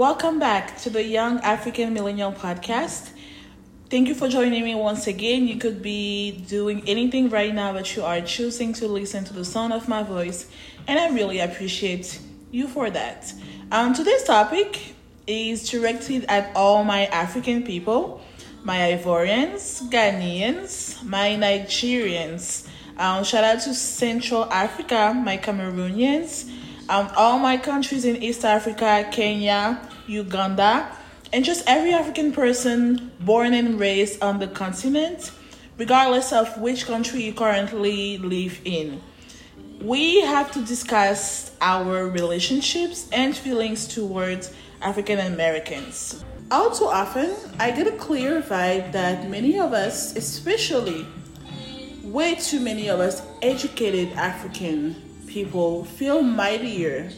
Welcome back to the Young African Millennial Podcast. Thank you for joining me once again. You could be doing anything right now, but you are choosing to listen to the sound of my voice, and I really appreciate you for that. Um, today's topic is directed at all my African people, my Ivorians, Ghanaians, my Nigerians. Um, shout out to Central Africa, my Cameroonians, um, all my countries in East Africa, Kenya, Uganda, and just every African person born and raised on the continent, regardless of which country you currently live in. We have to discuss our relationships and feelings towards African Americans. All too often, I get a clear vibe that many of us, especially way too many of us educated African people, feel mightier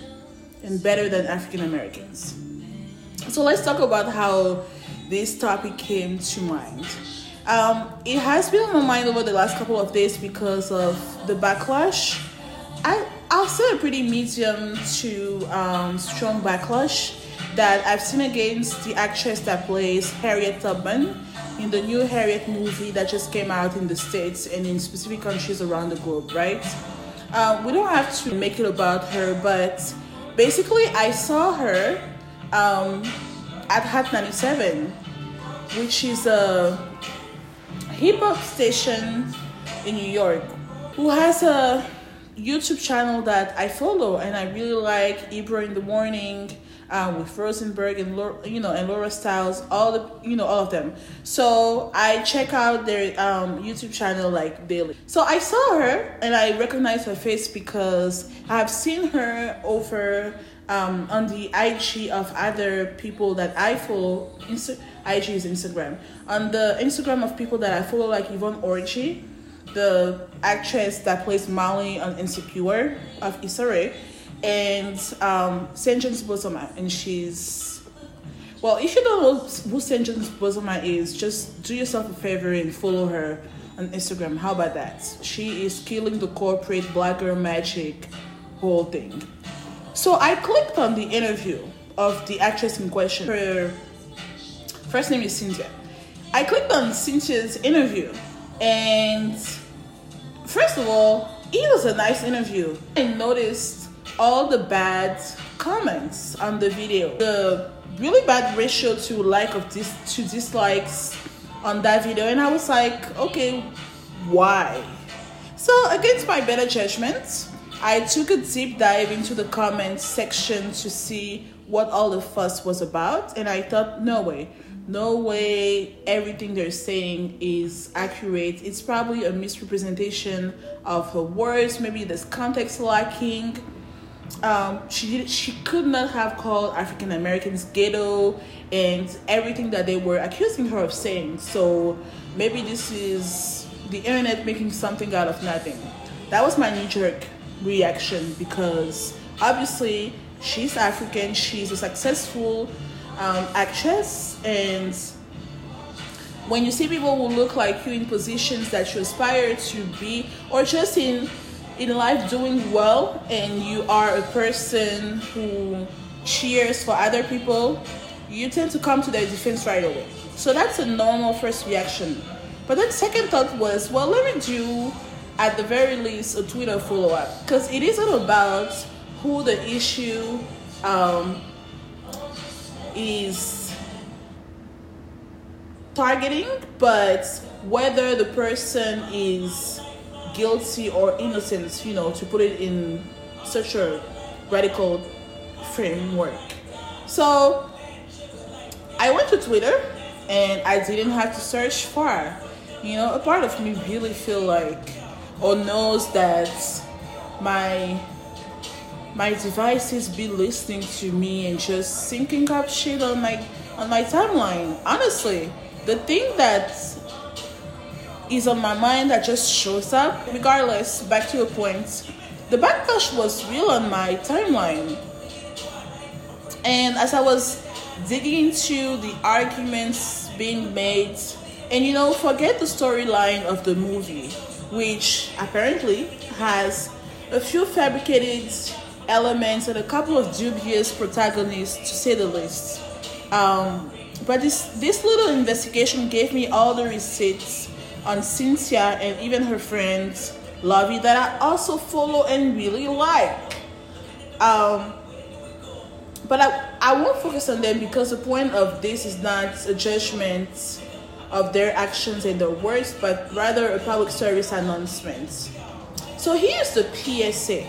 and better than African Americans. So let's talk about how this topic came to mind. Um, it has been on my mind over the last couple of days because of the backlash. I I'll say a pretty medium to um, strong backlash that I've seen against the actress that plays Harriet Tubman in the new Harriet movie that just came out in the States and in specific countries around the globe, right? Um, we don't have to make it about her, but basically, I saw her um, at Hot 97, which is a hip hop station in New York, who has a YouTube channel that I follow and I really like Ebro in the morning uh, with Rosenberg and Laura, you know and Laura Stylez, all the you know all of them. So I check out their um, YouTube channel like daily. So I saw her and I recognized her face because I've seen her over um, on the IG of other people that I follow. Insta- IG is Instagram. On the Instagram of people that I follow, like Yvonne Orji, the actress that plays Molly on Insecure of Issa Rae, and um, Saint John's Bozoma, and she's well. If you don't know who Saint John's Bozoma is, just do yourself a favor and follow her on Instagram. How about that? She is killing the corporate black girl magic whole thing. So I clicked on the interview of the actress in question. Her first name is Cynthia. I clicked on Cynthia's interview, and first of all, it was a nice interview. I noticed all the bad comments on the video. The really bad ratio to like of this to dislikes on that video, and I was like, okay, why? So against my better judgment, I took a deep dive into the comments section to see what all the fuss was about, and I thought, no way, no way everything they're saying is accurate. It's probably a misrepresentation of her words, maybe there's context lacking. Um, she did, she could not have called African Americans ghetto and everything that they were accusing her of saying. So maybe this is the internet making something out of nothing. That was my knee jerk reaction because obviously she's African, she's a successful um, actress, and when you see people who look like you in positions that you aspire to be, or just in in life doing well, and you are a person who cheers for other people, you tend to come to their defense right away. So that's a normal first reaction. But then second thought was, well, let me do at the very least a Twitter follow up because it isn't about who the issue um, is targeting, but whether the person is guilty or innocent, you know, to put it in such a radical framework. So I went to Twitter and I didn't have to search far. You know, a part of me really feel like or knows that my my devices be listening to me and just syncing up shit on my on my timeline. Honestly, the thing that is on my mind that just shows up, regardless, back to your point, the backlash was real on my timeline. And as I was digging into the arguments being made, and you know, forget the storyline of the movie which apparently has a few fabricated elements and a couple of dubious protagonists, to say the least. Um, but this this little investigation gave me all the receipts on Cynthia and even her friend Lovey that I also follow and really like. Um, but I, I won't focus on them because the point of this is not a judgment of their actions and their words, but rather a public service announcement. So here's the PSA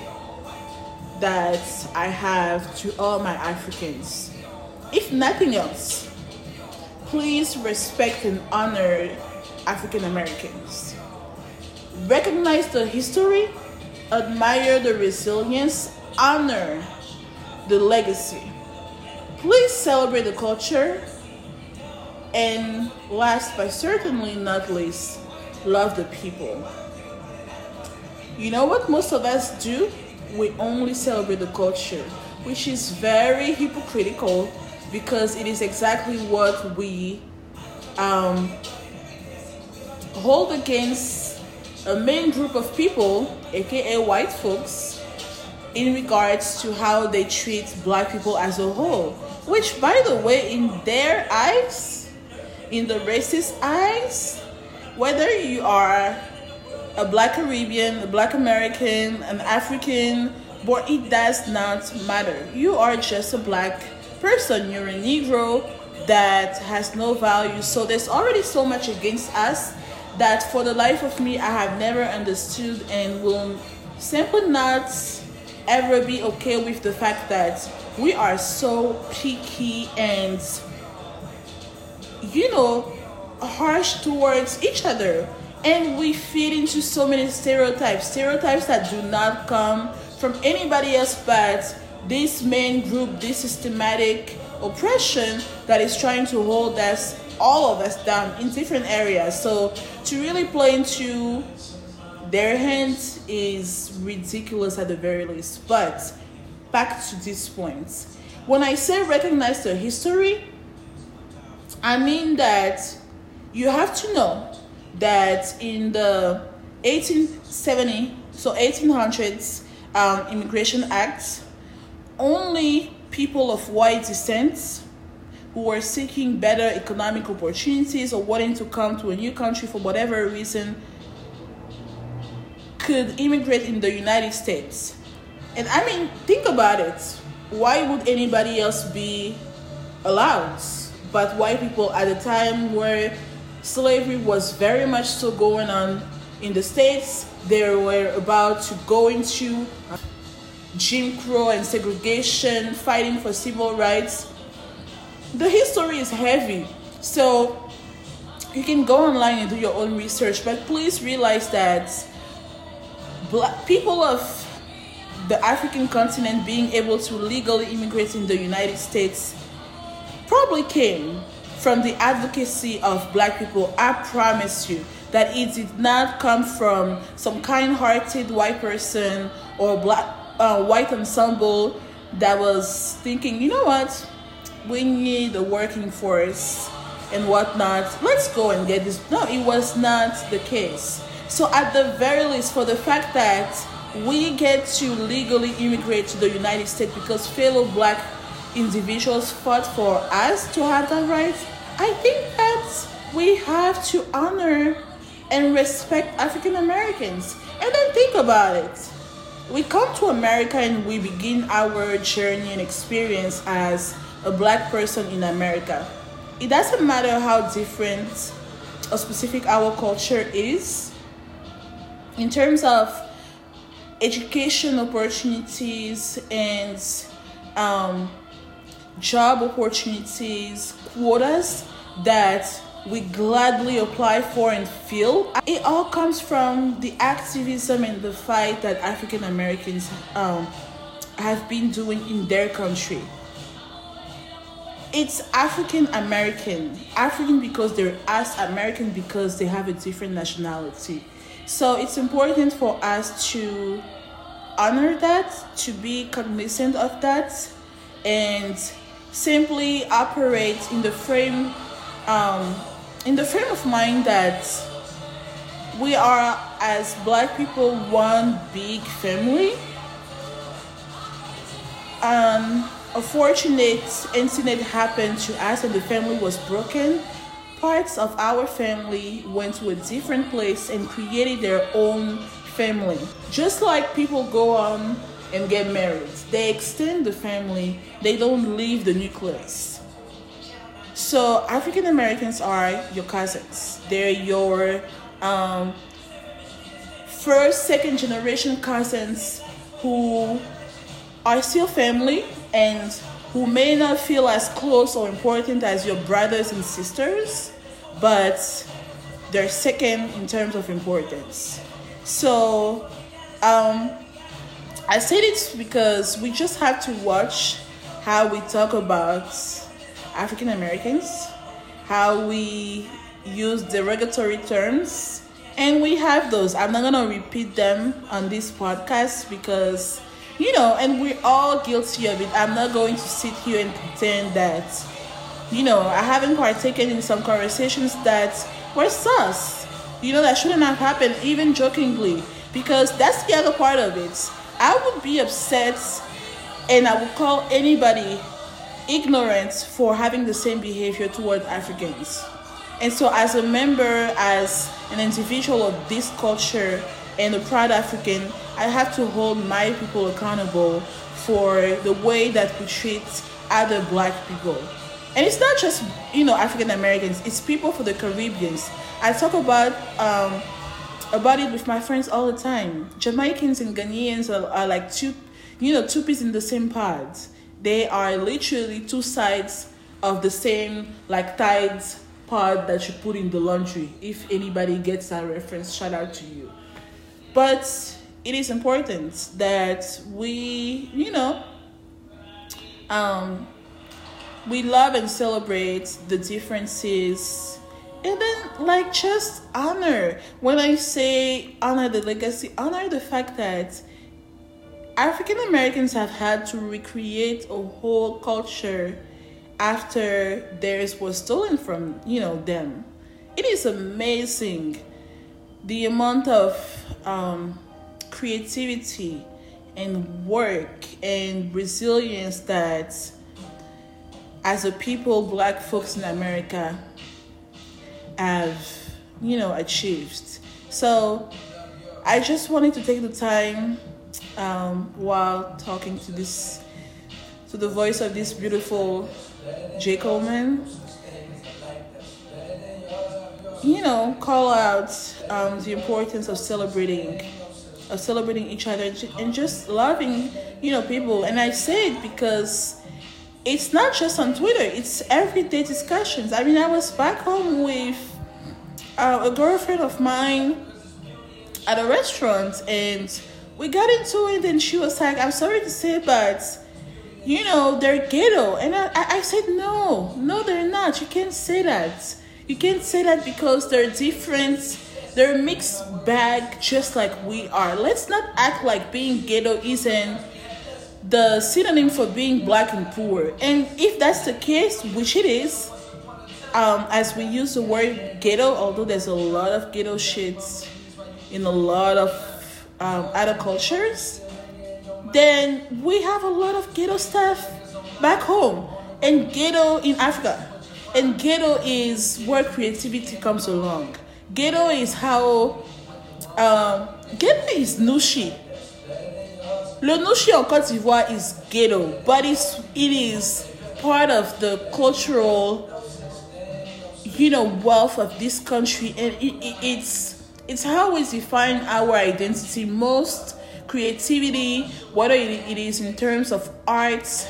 that I have to all my Africans. If nothing else, please respect and honor African Americans. Recognize the history, admire the resilience, honor the legacy. Please celebrate the culture, and last but certainly not least, love the people. You know what most of us do? We only celebrate the culture, which is very hypocritical because it is exactly what we um, hold against a main group of people, aka white folks, in regards to how they treat black people as a whole. Which, by the way, in their eyes, in the racist eyes, whether you are a black Caribbean, a black American, an African, but it does not matter. You are just a black person, you're a Negro that has no value. So there's already so much against us that for the life of me I have never understood and will simply not ever be okay with the fact that we are so picky and you know harsh towards each other. And we feed into so many stereotypes stereotypes that do not come from anybody else but this main group this systematic oppression that is trying to hold us all of us down in different areas. So to really play into their hands is ridiculous at the very least. But back to this point. When i say recognize the history i mean that you have to know that in the 1870 so 1800s um, immigration act only people of white descent who were seeking better economic opportunities or wanting to come to a new country for whatever reason could immigrate in the United States. And I mean, think about it. Why would anybody else be allowed? But white people at a time where slavery was very much still going on in the States, they were about to go into Jim Crow and segregation, fighting for civil rights. The history is heavy. So you can go online and do your own research, but please realize that black people of the African continent being able to legally immigrate in the United States probably came from the advocacy of black people. I promise you that it did not come from some kind hearted white person or black uh, white ensemble that was thinking, you know what, we need a working force and whatnot. Let's go and get this. No, it was not the case. So, at the very least, for the fact that we get to legally immigrate to the United States because fellow black individuals fought for us to have that right, I think that we have to honor and respect African Americans. And then think about it we come to America and we begin our journey and experience as a black person in America. It doesn't matter how different or specific our culture is in terms of education opportunities and um, job opportunities, quotas that we gladly apply for and fill. It all comes from the activism and the fight that African Americans um, have been doing in their country. It's African American. African because they're as American because they have a different nationality. So it's important for us to honor that, to be cognizant of that, and simply operate in the frame um, in the frame of mind that we are as black people one big family um, a fortunate incident happened to us and the family was broken, parts of our family went to a different place and created their own family. Just like people go on and get married, they extend the family, they don't leave the nucleus. So, African Americans are your cousins, they're your um, first, second generation cousins who are still family and who may not feel as close or important as your brothers and sisters, but they're second in terms of importance. So, um, I say this because we just have to watch how we talk about African Americans, how we use derogatory terms, and we have those. I'm not gonna repeat them on this podcast because you know, and we're all guilty of it. I'm not going to sit here and pretend that, you know, I haven't partaken in some conversations that were sus. You know, that shouldn't have happened, even jokingly, because that's the other part of it. I would be upset and I would call anybody ignorant for having the same behavior toward Africans. And so, as a member, as an individual of this culture, and a proud African, I have to hold my people accountable for the way that we treat other black people. And it's not just, you know, African Americans, it's people for the Caribbeans. I talk about um, about it with my friends all the time. Jamaicans and Ghanaians are, are like two, you know, two peas in the same pod. They are literally two sides of the same like tides pod that you put in the laundry. If anybody gets that reference, shout out to you. But it is important that we, you know, um, we love and celebrate the differences and then like just honor. When i say honor the legacy honor the fact that african americans have had to recreate a whole culture after theirs was stolen from you know them. It is amazing the amount of um, creativity and work and resilience that as a people black folks in america have you know achieved. So i just wanted to take the time um, while talking to this to the voice of this beautiful j. Coleman. You know, call out um, the importance of celebrating, of celebrating each other and just loving, you know, people. And I say it because it's not just on Twitter; it's everyday discussions. I mean, I was back home with uh, a girlfriend of mine at a restaurant, and we got into it, and she was like, "I'm sorry to say, but." You know, they're ghetto. And I, I said, no, no, they're not. You can't say that you can't say that because they're different. They're mixed bag just like we are. Let's not act like being ghetto isn't the synonym for being black and poor. And if that's the case, which it is, um, as we use the word ghetto, although there's a lot of ghetto shits in a lot of um, other cultures, then we have a lot of ghetto stuff back home and ghetto in Africa. And ghetto is where creativity comes along. Ghetto is how um, ghetto is nouchi. Le nouchi en Côte d'Ivoire is ghetto, but it's, it is part of the cultural, you know, wealth of this country, and it, it, it's it's how we define our identity. Most creativity, whether it, it is in terms of arts,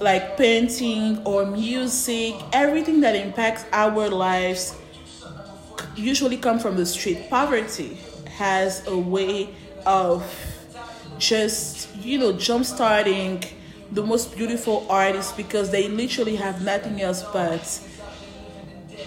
like painting or music, everything that impacts our lives usually come from the street. Poverty has a way of just, you know, jump starting the most beautiful artists because they literally have nothing else but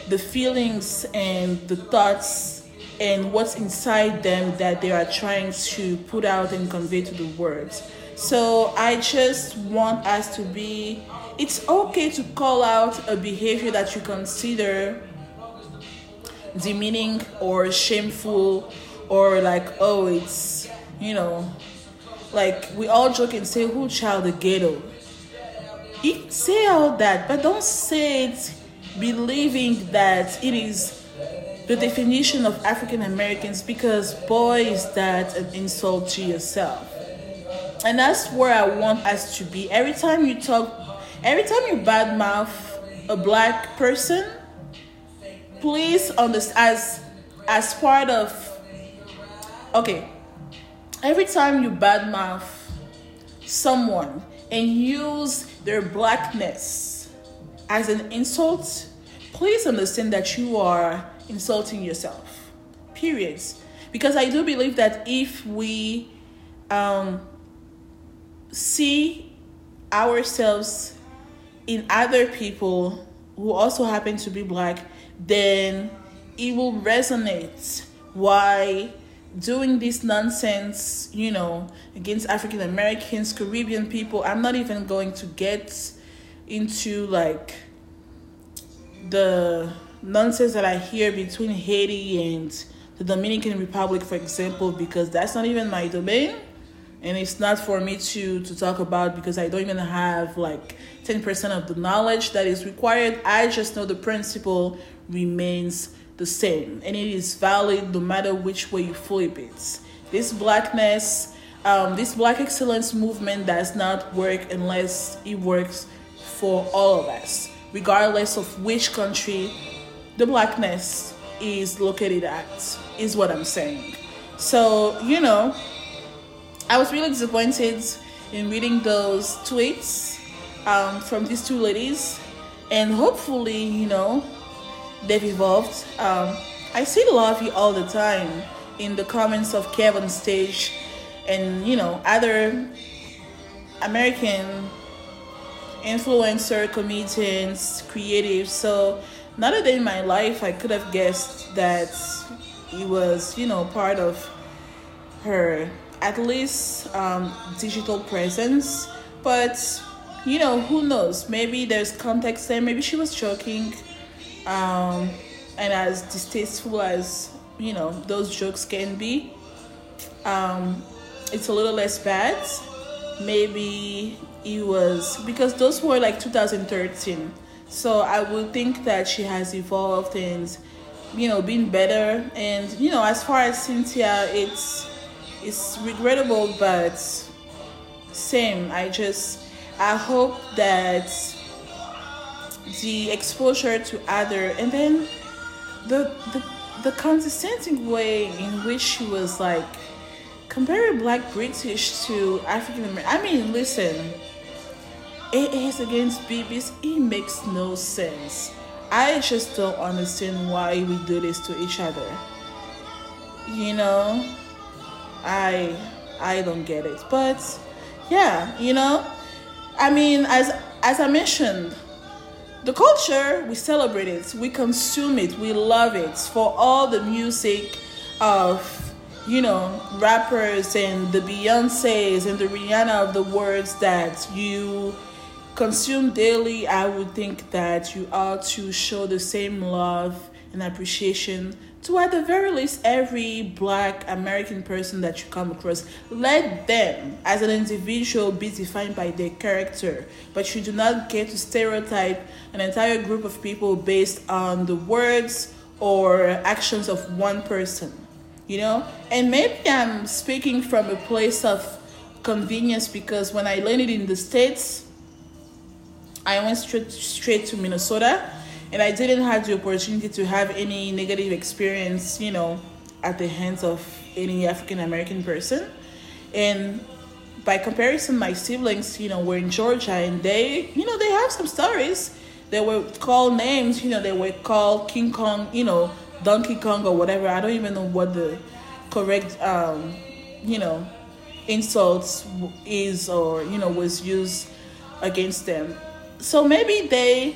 the feelings and the thoughts and what's inside them that they are trying to put out and convey to the world. So I just want us to be, it's okay to call out a behavior that you consider demeaning or shameful or like, oh, it's, you know, like we all joke and say, "Who child the ghetto?" You say all that, but don't say it believing that it is the definition of African Americans because boy is that an insult to yourself. And that's where I want us to be. Every time you talk, every time you badmouth a black person, please understand as as part of okay. Every time you badmouth someone and use their blackness as an insult, please understand that you are insulting yourself. Periods. Because I do believe that if we um, see ourselves in other people who also happen to be black, then it will resonate why doing this nonsense, you know, against African Americans, Caribbean people. I'm not even going to get into like the nonsense that I hear between Haiti and the Dominican Republic, for example, because that's not even my domain and it's not for me to to talk about because I don't even have like 10% of the knowledge that is required. I just know the principle remains the same and it is valid no matter which way you flip it. This blackness, um, this black excellence movement does not work unless it works for all of us, regardless of which country the blackness is located at, is what I'm saying. So, you know, I was really disappointed in reading those tweets um, from these two ladies, and hopefully, you know, they've evolved. Um, I see a lot of you all the time in the comments of Kevin Stage and you know other American influencer, comedians, creatives. So not a day in my life I could have guessed that he was, you know, part of her at least um, digital presence. But you know, who knows? Maybe there's context there. Maybe she was joking. Um, and as distasteful as you know those jokes can be, um, it's a little less bad. Maybe it was because those were like 2013. So I would think that she has evolved and you know been better. And you know, as far as Cynthia, it's it's regrettable, but same. I just I hope that the exposure to other and then the the the condescending way in which she was like comparing black British to African American. I mean, listen, it is against BBs. It makes no sense. I just don't understand why we do this to each other. You know, I I don't get it. But yeah, you know, I mean, as as I mentioned, the culture we celebrate it, we consume it, we love it for all the music of you know rappers and the Beyonces and the Rihanna of the words that you consume daily. I would think that you ought to show the same love and appreciation to at the very least every black American person that you come across. Let them, as an individual, be defined by their character, but you do not get to stereotype an entire group of people based on the words or actions of one person. You know, and maybe I'm speaking from a place of convenience because when I landed in the States, I went straight straight to Minnesota and I didn't have the opportunity to have any negative experience, you know, at the hands of any African American person. And by comparison, my siblings, you know, were in Georgia and they, you know, they have some stories. They were called names, you know, they were called King Kong, you know, Donkey Kong or whatever. I don't even know what the correct, um, you know, insults is or, you know, was used against them. So maybe they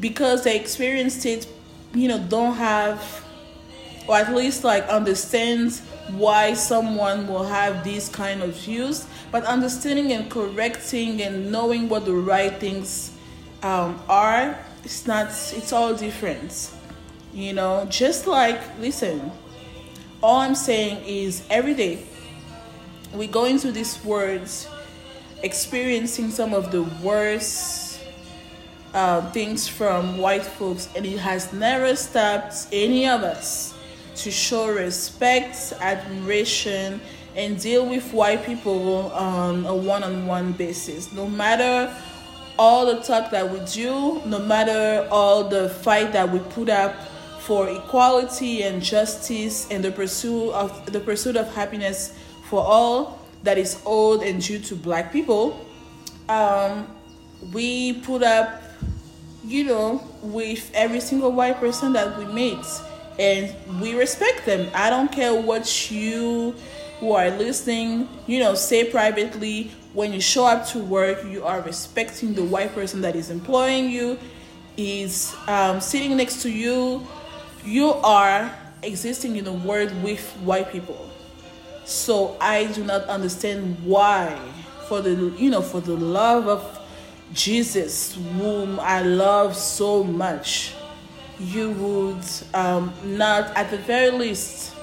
because they experienced it, you know, don't have, or at least like understands why someone will have these kind of views, but understanding and correcting and knowing what the right things um, are, it's not, it's all different. You know, just like, listen, all I'm saying is every day, we go into these words experiencing some of the worst uh, things from white folks, and it has never stopped any of us to show respect, admiration, and deal with white people on a one on one basis. No matter all the talk that we do, no matter all the fight that we put up for equality and justice and the pursuit of the pursuit of happiness for all that is owed and due to black people, um, we put up, you know, with every single white person that we meet and we respect them. I don't care what you who are listening, you know, say privately when you show up to work, you are respecting the white person that is employing you, is um, sitting next to you. You are existing in a world with white people. So I do not understand why, for the you know, for the love of Jesus, whom I love so much, you would um, not, at the very least,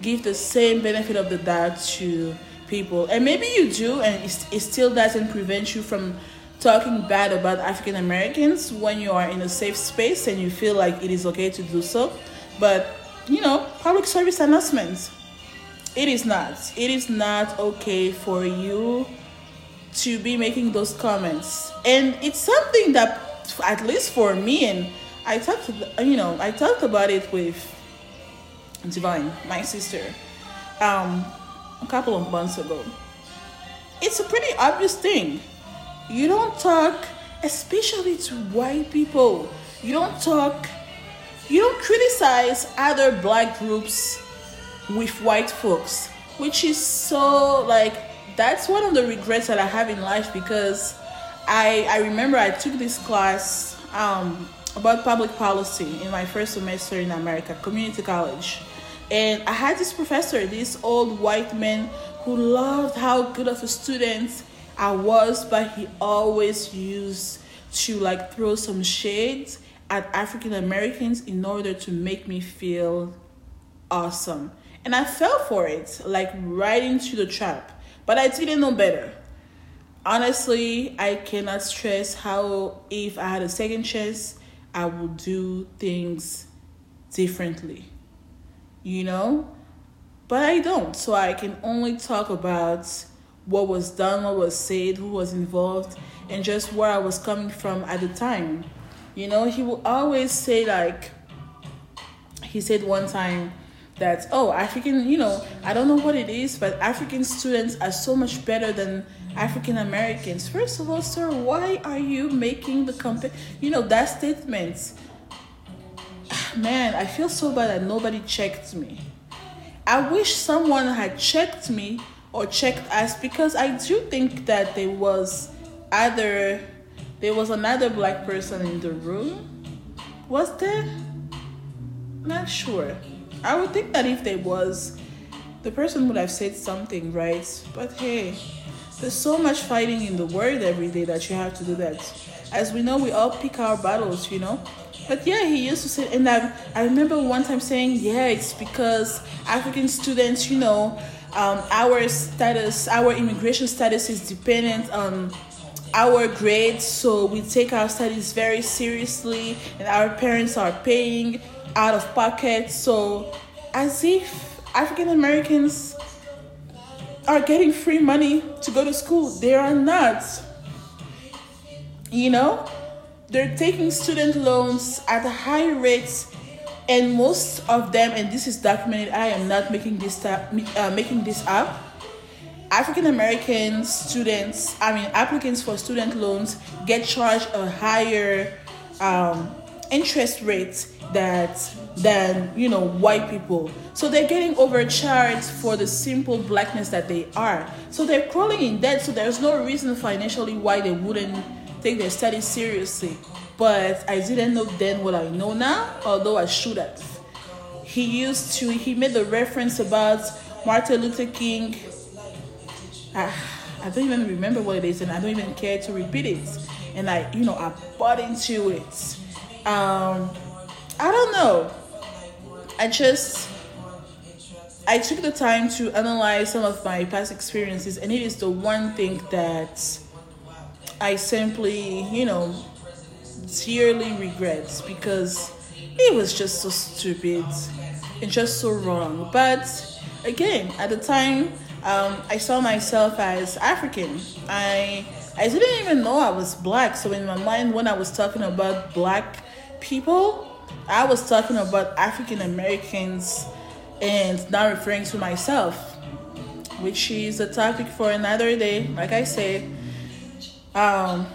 give the same benefit of the doubt to people. And maybe you do, and it still doesn't prevent you from talking bad about African Americans when you are in a safe space and you feel like it is okay to do so. But, you know, public service announcements. It is not. It is not okay for you to be making those comments. And it's something that, at least for me, and I talked, you know, I talked about it with Divine, my sister, um, a couple of months ago. It's a pretty obvious thing. You don't talk, especially to white people. You don't talk, you don't criticize other black groups with white folks, which is so like that's one of the regrets that I have in life because I I remember I took this class um, about public policy in my first semester in America, community college. And I had this professor, this old white man, who loved how good of a student I was, but he always used to like throw some shades at African Americans in order to make me feel awesome. And I fell for it, like right into the trap. But I didn't know better. Honestly, I cannot stress how if I had a second chance, I would do things differently you know? But I don't. So I can only talk about what was done, what was said, who was involved, and just where I was coming from at the time. You know, he will always say, like, he said one time that, oh, African, you know, I don't know what it is, but African students are so much better than African Americans. First of all, sir, why are you making the compare? You know, that statement ah, man, I feel so bad that nobody checked me. I wish someone had checked me or checked us because I do think that there was either there was another black person in the room. Was there? Not sure. I would think that if there was, the person would have said something, right? But hey, there's so much fighting in the world every day that you have to do that. As we know, we all pick our battles, you know. But yeah, he used to say, and I, I remember one time saying, yeah, it's because African students, you know, um, our status, our immigration status is dependent on our grades, so we take our studies very seriously, and our parents are paying out of pocket. So, as if African Americans are getting free money to go to school, they are not. You know? they're taking student loans at a high rates and most of them and this is documented i am not making this uh, making this up african american students i mean applicants for student loans get charged a higher um, interest rate that than you know white people so they're getting overcharged for the simple blackness that they are so they're crawling in debt so there's no reason financially why they wouldn't take their studies seriously. But I didn't know then what I know now, although I should have. He used to, he made the reference about Martin Luther King. I, I don't even remember what it is, and I don't even care to repeat it. And I, you know, I bought into it. Um, I don't know. I just, I took the time to analyze some of my past experiences, and it is the one thing that I simply, you know, dearly regret because it was just so stupid and just so wrong. But again, at the time, um, I saw myself as African. I I didn't even know I was black. So in my mind, when I was talking about black people, I was talking about African Americans and not referring to myself, which is a topic for another day. Like I said, um,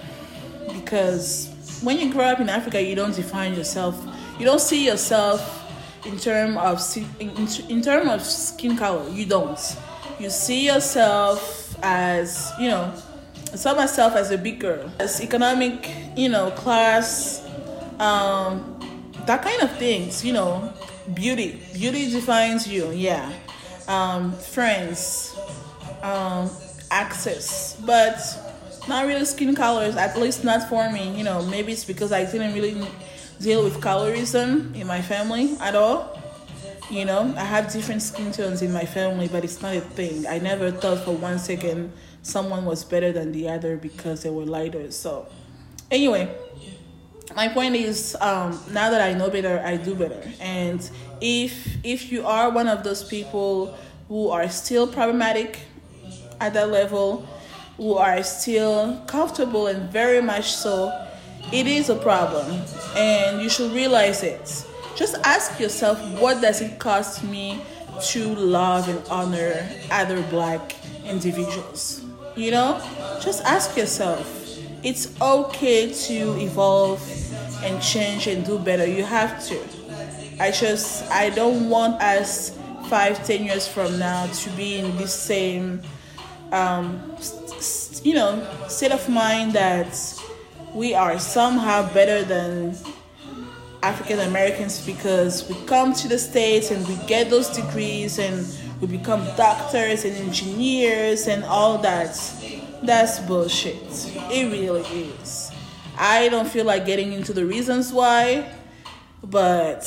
because when you grow up in Africa, you don't define yourself. You don't see yourself in term of in, in term of skin color. You don't. You see yourself as you know. I saw myself as a big girl, as economic, you know, class, um, that kind of things. You know, beauty. Beauty defines you. Yeah. Um, friends, um, access, but not really skin colors. At least not for me. You know, maybe it's because I didn't really deal with colorism in my family at all. You know, I have different skin tones in my family, but it's not a thing. I never thought for one second someone was better than the other because they were lighter. So, anyway, my point is um, now that I know better, I do better. And if if you are one of those people who are still problematic at that level, who are still comfortable and very much so it is a problem. And you should realize it. Just ask yourself what does it cost me to love and honor other black individuals? You know? Just ask yourself. It's okay to evolve and change and do better you have to i just i don't want us five ten years from now to be in the same um, you know state of mind that we are somehow better than African Americans because we come to the States and we get those degrees and we become doctors and engineers and all that. That's bullshit. It really is. I don't feel like getting into the reasons why, but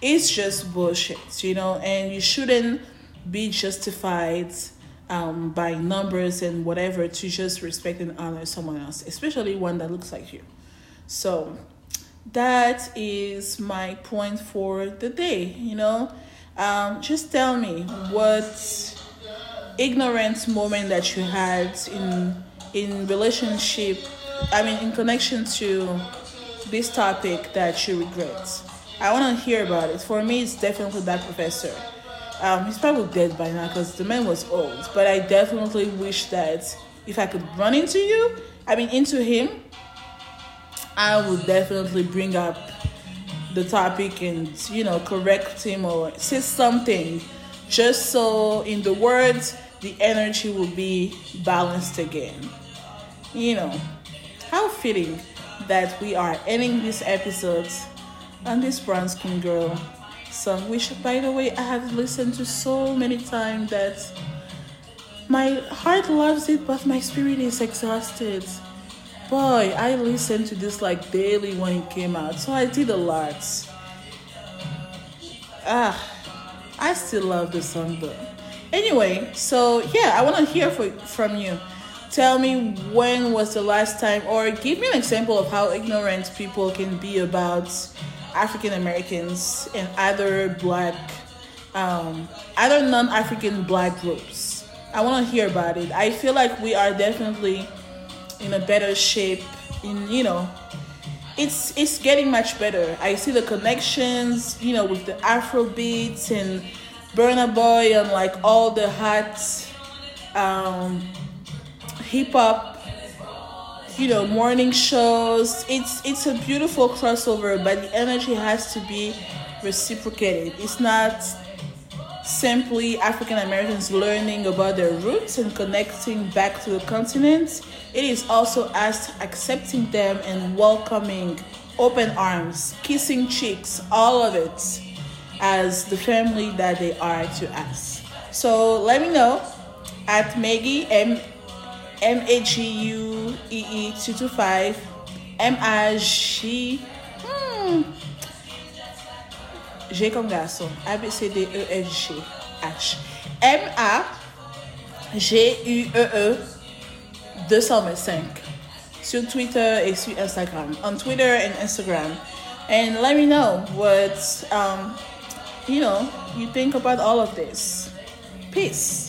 it's just bullshit, you know, and you shouldn't be justified um, by numbers and whatever to just respect and honor someone else, especially one that looks like you. So that is my point for the day. You know, um, just tell me what ignorant moment that you had in in relationship. I mean, in connection to this topic that you regret. I want to hear about it. For me, it's definitely that professor um, he's probably dead by now because the man was old. But I definitely wish that if I could run into you, I mean into him, I would definitely bring up the topic and you know correct him or say something, just so in the words the energy will be balanced again. You know, how fitting that we are ending this episode on this brown skin girl song, which, by the way, I have listened to so many times that my heart loves it, but my spirit is exhausted. Boy, I listened to this like daily when it came out, so I did a lot. Ah, I still love the song though. Anyway, so yeah, I want to hear for, from you. Tell me when was the last time, or give me an example of how ignorant people can be about African Americans and other black, um, other non African black groups. I want to hear about it. I feel like we are definitely in a better shape. In you know, it's it's getting much better. I see the connections, you know, with the Afro beats and Burna Boy and like all the hot um, hip hop you know morning shows. It's it's a beautiful crossover but the energy has to be reciprocated. It's not simply african americans learning about their roots and connecting back to the continent. It is also us accepting them and welcoming open arms kissing cheeks all of it as the family that they are to us. So let me know at maggie m M A G U E E 225 M A G hmm. G comme garçon A B C D E F G H. M-A-G-U-E-E 225 sur Twitter et sur Instagram. On Twitter and Instagram. And let me know what, um, you know, you think about all of this. Peace.